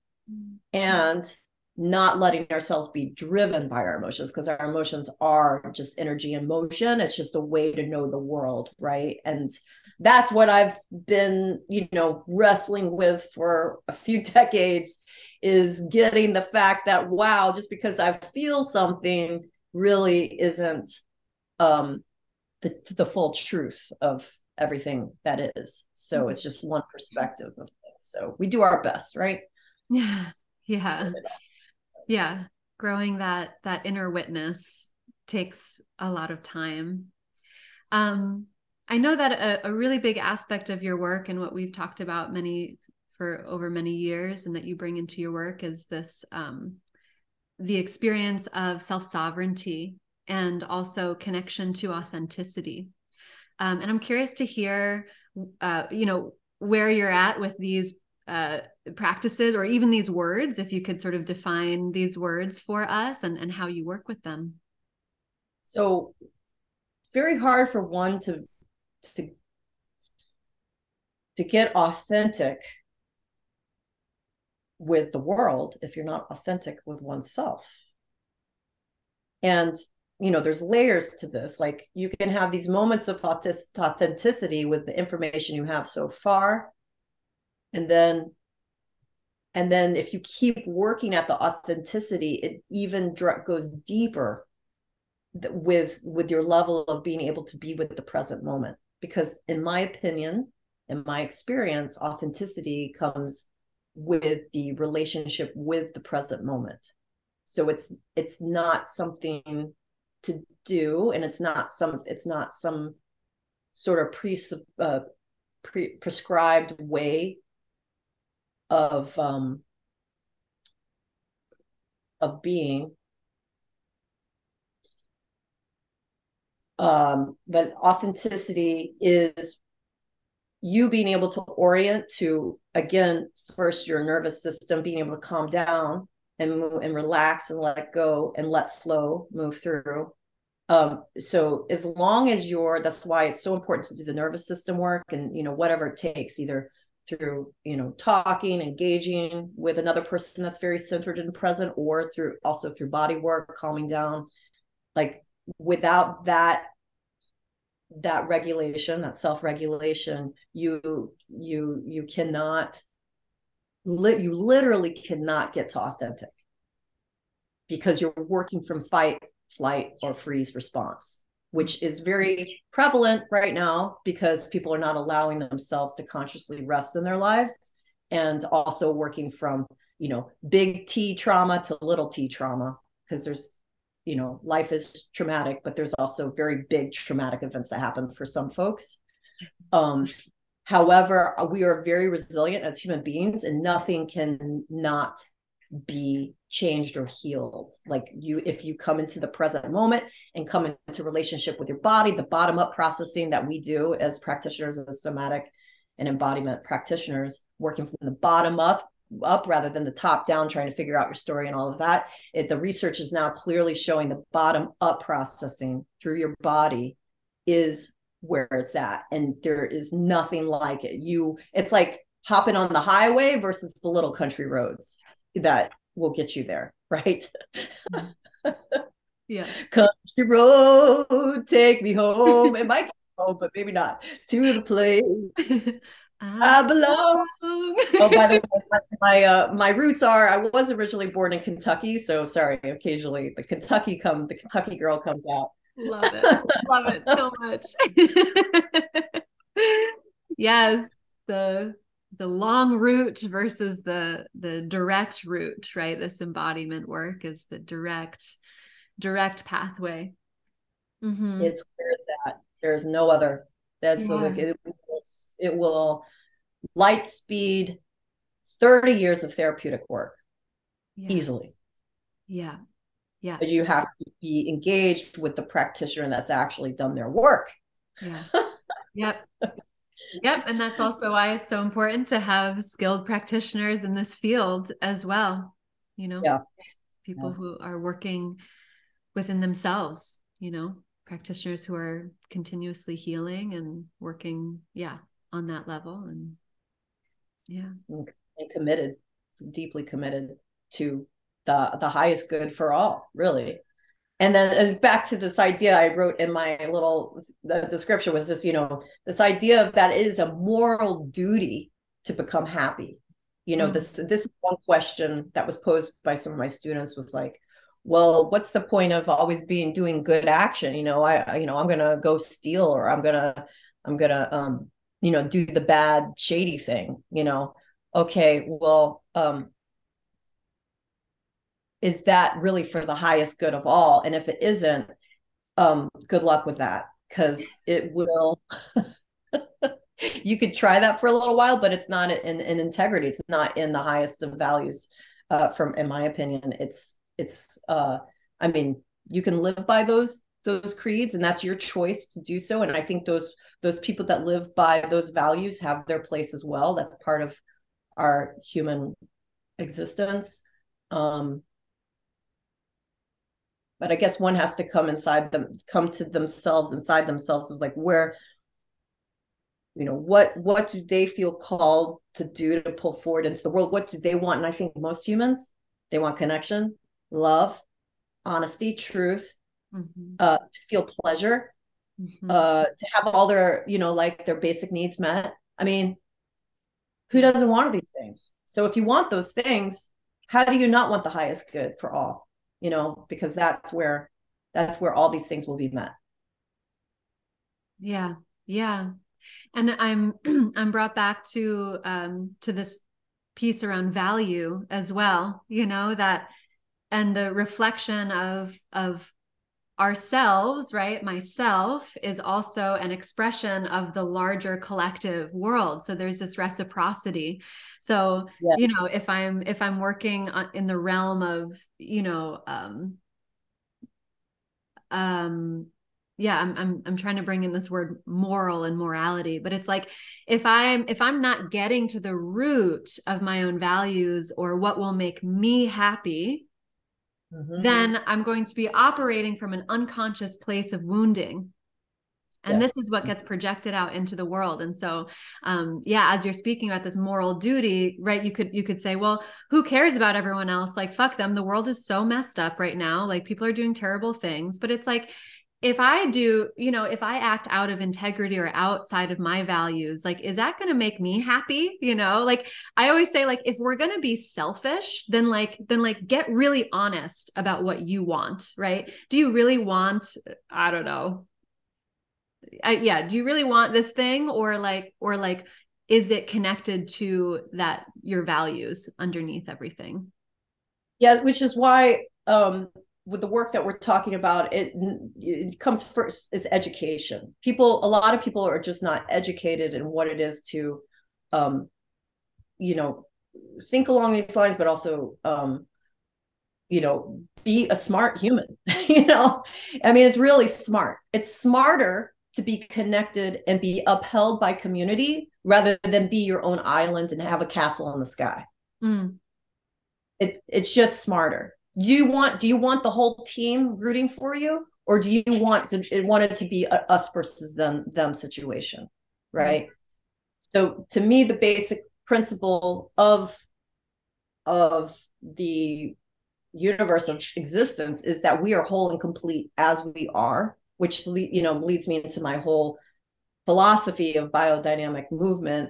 And not letting ourselves be driven by our emotions because our emotions are just energy and motion it's just a way to know the world right and that's what i've been you know wrestling with for a few decades is getting the fact that wow just because i feel something really isn't um the, the full truth of everything that is. So it's just one perspective of things so we do our best right? Yeah. Yeah. Yeah. Growing that that inner witness takes a lot of time. Um i know that a, a really big aspect of your work and what we've talked about many for over many years and that you bring into your work is this um the experience of self-sovereignty and also connection to authenticity. Um, and i'm curious to hear uh, you know where you're at with these uh, practices or even these words if you could sort of define these words for us and, and how you work with them. So very hard for one to to to get authentic with the world if you're not authentic with oneself. And you know there's layers to this. Like you can have these moments of authenticity with the information you have so far and then and then if you keep working at the authenticity it even goes deeper with with your level of being able to be with the present moment because in my opinion in my experience authenticity comes with the relationship with the present moment. So it's it's not something to do and it's not some it's not some sort of pre, uh, pre prescribed way of um of being um but authenticity is you being able to orient to again first your nervous system being able to calm down and move and relax and let go and let flow move through. Um so as long as you're that's why it's so important to do the nervous system work and you know whatever it takes either through you know talking engaging with another person that's very centered and present or through also through body work calming down. Like without that that regulation that self-regulation you you you cannot li- you literally cannot get to authentic because you're working from fight flight or freeze response which is very prevalent right now because people are not allowing themselves to consciously rest in their lives and also working from you know big t trauma to little t trauma because there's you know life is traumatic but there's also very big traumatic events that happen for some folks. Um however we are very resilient as human beings and nothing can not be changed or healed. Like you if you come into the present moment and come into relationship with your body the bottom up processing that we do as practitioners as somatic and embodiment practitioners working from the bottom up up rather than the top down trying to figure out your story and all of that it, the research is now clearly showing the bottom up processing through your body is where it's at and there is nothing like it you it's like hopping on the highway versus the little country roads that will get you there, right? yeah. Country road, take me home. It might go home, but maybe not to the place. I belong. oh, by the way, my uh, my roots are. I was originally born in Kentucky, so sorry. Occasionally, the Kentucky come, the Kentucky girl comes out. Love it, love it so much. yes, the the long route versus the the direct route right this embodiment work is the direct direct pathway mm-hmm. it's where it's at there's no other that's yeah. like it, it will light speed 30 years of therapeutic work yeah. easily yeah yeah but you have to be engaged with the practitioner that's actually done their work yeah yep Yep. And that's also why it's so important to have skilled practitioners in this field as well. You know, yeah. people yeah. who are working within themselves, you know, practitioners who are continuously healing and working, yeah, on that level. And yeah. And committed, deeply committed to the the highest good for all really and then and back to this idea i wrote in my little the description was just you know this idea that it is a moral duty to become happy you know mm-hmm. this this one question that was posed by some of my students was like well what's the point of always being doing good action? You know i you know i'm gonna go steal or i'm gonna i'm gonna um you know do the bad shady thing you know? Okay well um is that really for the highest good of all? And if it isn't um good luck with that because it will you could try that for a little while but it's not in, in integrity. It's not in the highest of values uh from in my opinion it's it's uh i mean you can live by those those creeds and that's your choice to do so and i think those those people that live by those values have their place as well. That's part of our human existence. Um but i guess one has to come inside them come to themselves inside themselves of like where you know what what do they feel called to do to pull forward into the world? What do they want? And i think most humans they want connection love honesty truth mm-hmm. uh to feel pleasure mm-hmm. uh to have all their you know like their basic needs met. I mean who doesn't want these things? So if you want those things how do you not want the highest good for all? You know because that's where that's where all these things will be met. Yeah yeah. And i'm i'm brought back to um to this piece around value as well you know that and the reflection of of ourselves right? Myself is also an expression of the larger collective world. So there's this reciprocity. So yeah. you know if i'm if i'm working on, in the realm of you know um um yeah I'm, I'm i'm trying to bring in this word moral and morality but it's like if i'm if i'm not getting to the root of my own values or what will make me happy mm-hmm. then i'm going to be operating from an unconscious place of wounding. And yeah. this is what gets projected out into the world. And so um yeah as you're speaking about this moral duty right you could you could say well who cares about everyone else? Like fuck them. The world is so messed up right now. Like people are doing terrible things. But it's like if I do, you know, if I act out of integrity or outside of my values, like, is that going to make me happy? You know, like I always say, like, if we're going to be selfish, then like, then like get really honest about what you want, right? Do you really want, I don't know. I, yeah. Do you really want this thing or like, or like, is it connected to that, your values underneath everything? Yeah. Which is why, um, with the work that we're talking about it, it comes first is education. People a lot of people are just not educated in what it is to um you know think along these lines but also um you know be a smart human you know? I mean it's really smart. It's smarter to be connected and be upheld by community rather than be your own island and have a castle in the sky. Mm. it, it's just smarter you want do you want the whole team rooting for you or do you want to want it to be a us versus them them situation right mm-hmm. so to me the basic principle of of the universe of existence is that we are whole and complete as we are which you know leads me into my whole philosophy of biodynamic movement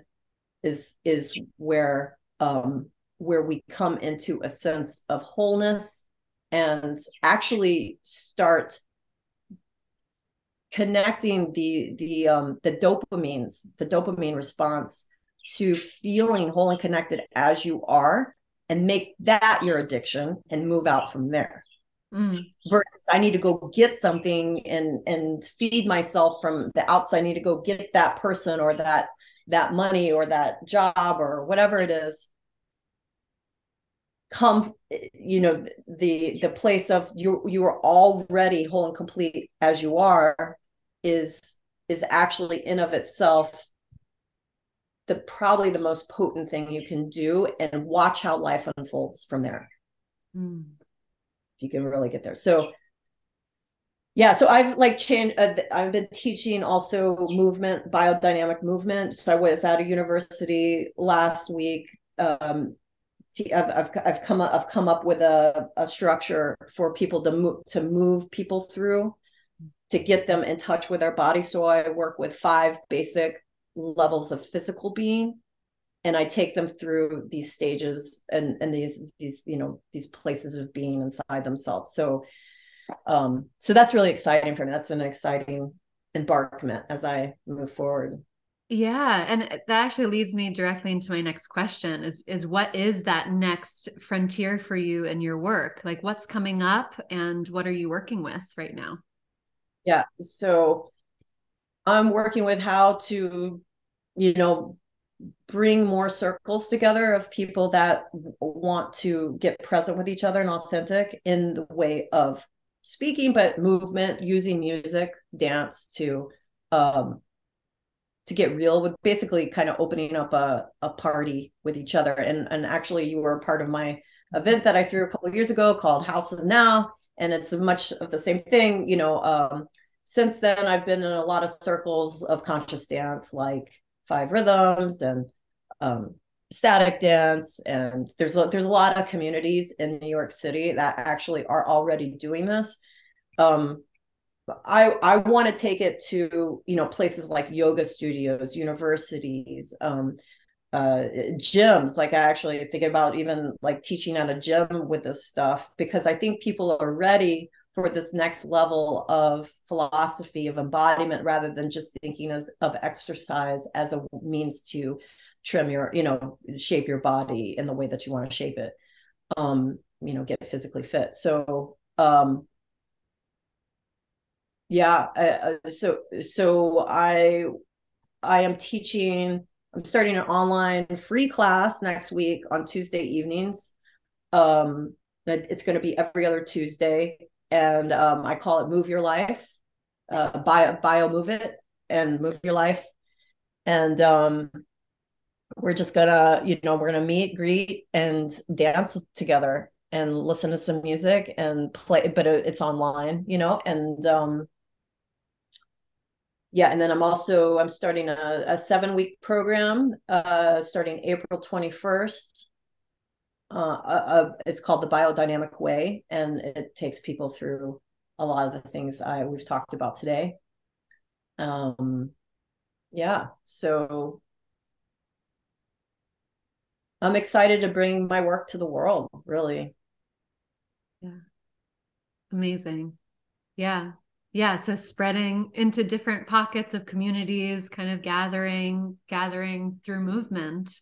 is is where um where we come into a sense of wholeness and actually start connecting the the um the dopamines the dopamine response to feeling whole and connected as you are and make that your addiction and move out from there. Mm. versus i need to go get something and and feed myself from the outside. I need to go get that person or that that money or that job or whatever it is come you know the the place of you you are already whole and complete as you are is is actually in of itself the probably the most potent thing you can do and watch how life unfolds from there. Mm. if you can really get there. So yeah so i've like changed uh, i've been teaching also movement biodynamic movement. So i was at a university last week um, I've, I've, I've come up, I've come up with a, a structure for people to move to move people through to get them in touch with their body. So I work with five basic levels of physical being and I take them through these stages and and these these you know these places of being inside themselves. So um so that's really exciting for me. That's an exciting embarkment as I move forward. Yeah, and that actually leads me directly into my next question is is what is that next frontier for you and your work? Like what's coming up and what are you working with right now? Yeah, so I'm working with how to you know bring more circles together of people that want to get present with each other and authentic in the way of speaking but movement using music dance to um to get real with basically kind of opening up a, a party with each other. And, and actually, you were a part of my event that I threw a couple years ago called House of Now. And it's much of the same thing. You know, um, since then, I've been in a lot of circles of conscious dance, like Five Rhythms and um, Ecstatic Dance. And there's a, there's a lot of communities in New York City that actually are already doing this. Um, I I want to take it to you know places like yoga studios, universities, um, uh, gyms. Like I actually think about even like teaching at a gym with this stuff because I think people are ready for this next level of philosophy of embodiment rather than just thinking as, of exercise as a means to trim your you know shape your body in the way that you want to shape it um you know get physically fit so um yeah uh, so so i i am teaching i'm starting an online free class next week on tuesday evenings. Um it's going to be every other tuesday and um, i call it move your life uh bio bio move it and move your life. And um we're just gonna you know we're gonna meet greet and dance together and listen to some music and play but it's online you know and um yeah and then i'm also i'm starting a, a seven week program uh starting april 21st uh, uh, it's called the biodynamic way and it takes people through a lot of the things i we've talked about today. Um yeah so i'm excited to bring my work to the world really. Yeah. Amazing. Yeah yeah so spreading into different pockets of communities kind of gathering gathering through movement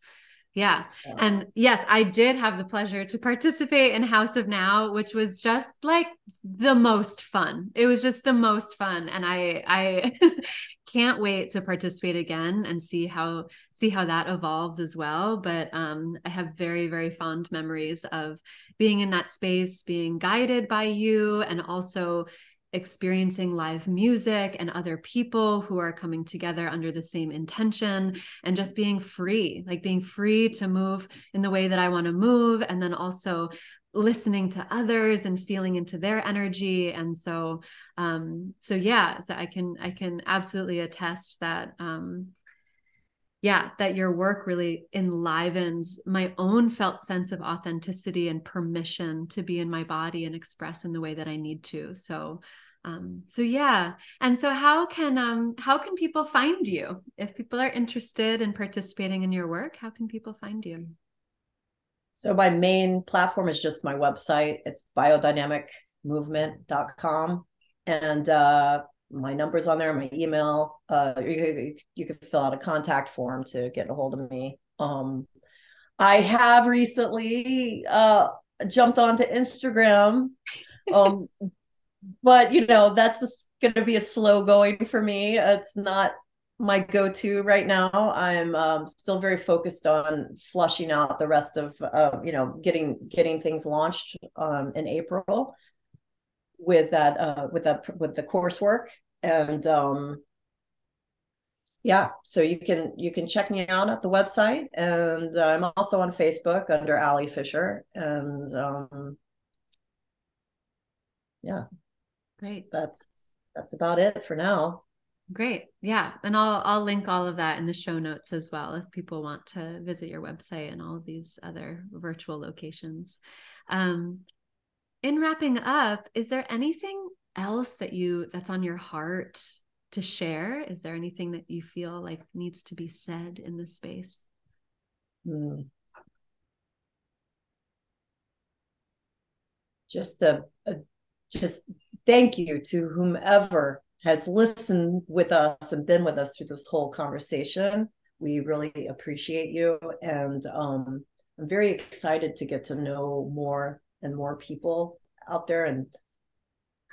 yeah. yeah. And yes, I did have the pleasure to participate in House of Now, which was just like the most fun. It was just the most fun and I I can't wait to participate again and see how see how that evolves as well, but um I have very very fond memories of being in that space, being guided by you and also experiencing live music and other people who are coming together under the same intention and just being free, like being free to move in the way that I want to move. And then also listening to others and feeling into their energy and so um so yeah so i can i can absolutely attest that um yeah that your work really enlivens my own felt sense of authenticity and permission to be in my body and express in the way that i need to. So um, so yeah. And so how can um how can people find you? If people are interested in participating in your work how can people find you? So my main platform is just my website. It's biodynamicmovement.com and uh my number's on there my email uh you, you can fill out a contact form to get a hold of me. Um i have recently uh jumped onto instagram um but you know that's going to be a slow going for me. It's not my go-to right now. I'm um, still very focused on flushing out the rest of uh, you know getting getting things launched um, in april with that uh, with that with the coursework and um, yeah so you can you can check me out at the website and i'm also on facebook under Ali Fischer and um, yeah Great. That's that's about it for now. Great. Yeah. And I'll I'll link all of that in the show notes as well if people want to visit your website and all of these other virtual locations. Um in wrapping up, is there anything else that you that's on your heart to share? Is there anything that you feel like needs to be said in this space? Mm. Just a, a just thank you to whomever has listened with us and been with us through this whole conversation. We really appreciate you. And um, I'm very excited to get to know more and more people out there and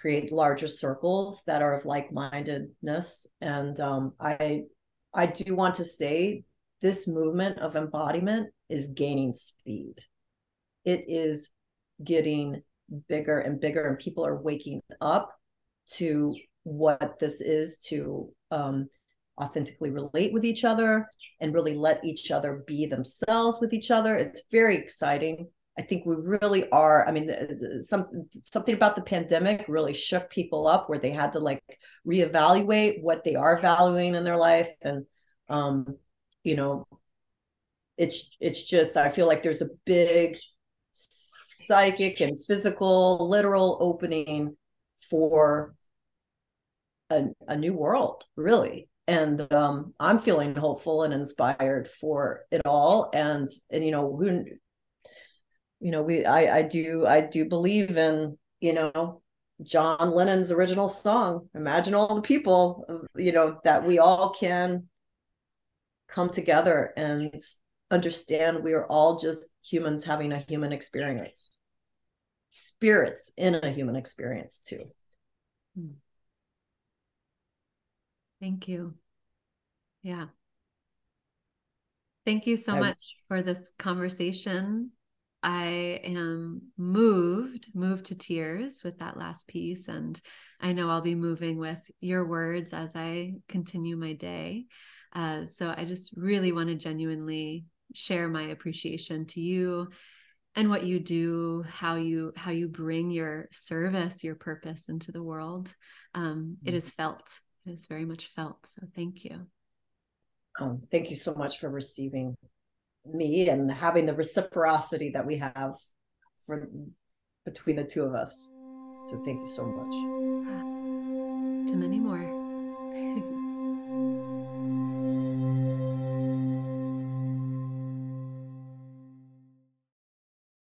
create larger circles that are of like-mindedness. And um, I I do want to say this movement of embodiment is gaining speed. It is getting bigger and bigger, and people are waking up to what this is to um, authentically relate with each other and really let each other be themselves with each other. It's very exciting. I think we really are. I mean, some something about the pandemic really shook people up, where they had to like reevaluate what they are valuing in their life, and um, you know, it's it's just I feel like there's a big psychic and physical, literal opening for a, a new world, really. And um, I'm feeling hopeful and inspired for it all. And and you know, who you know, we I I do I do believe in, you know, John Lennon's original song, Imagine All the People, you know, that we all can come together and understand we are all just humans having a human experience spirits in a human experience too hmm. Thank you. Yeah. Thank you so I, much for this conversation. I am moved, moved to tears with that last piece. And I know I'll be moving with your words as I continue my day. Uh, so I just really want to genuinely share my appreciation to you and what you do how you how you bring your service your purpose into the world um, it mm. is felt it's very much felt. So thank you. Um, thank you so much for receiving me and having the reciprocity that we have for between the two of us. So thank you so much. To many more.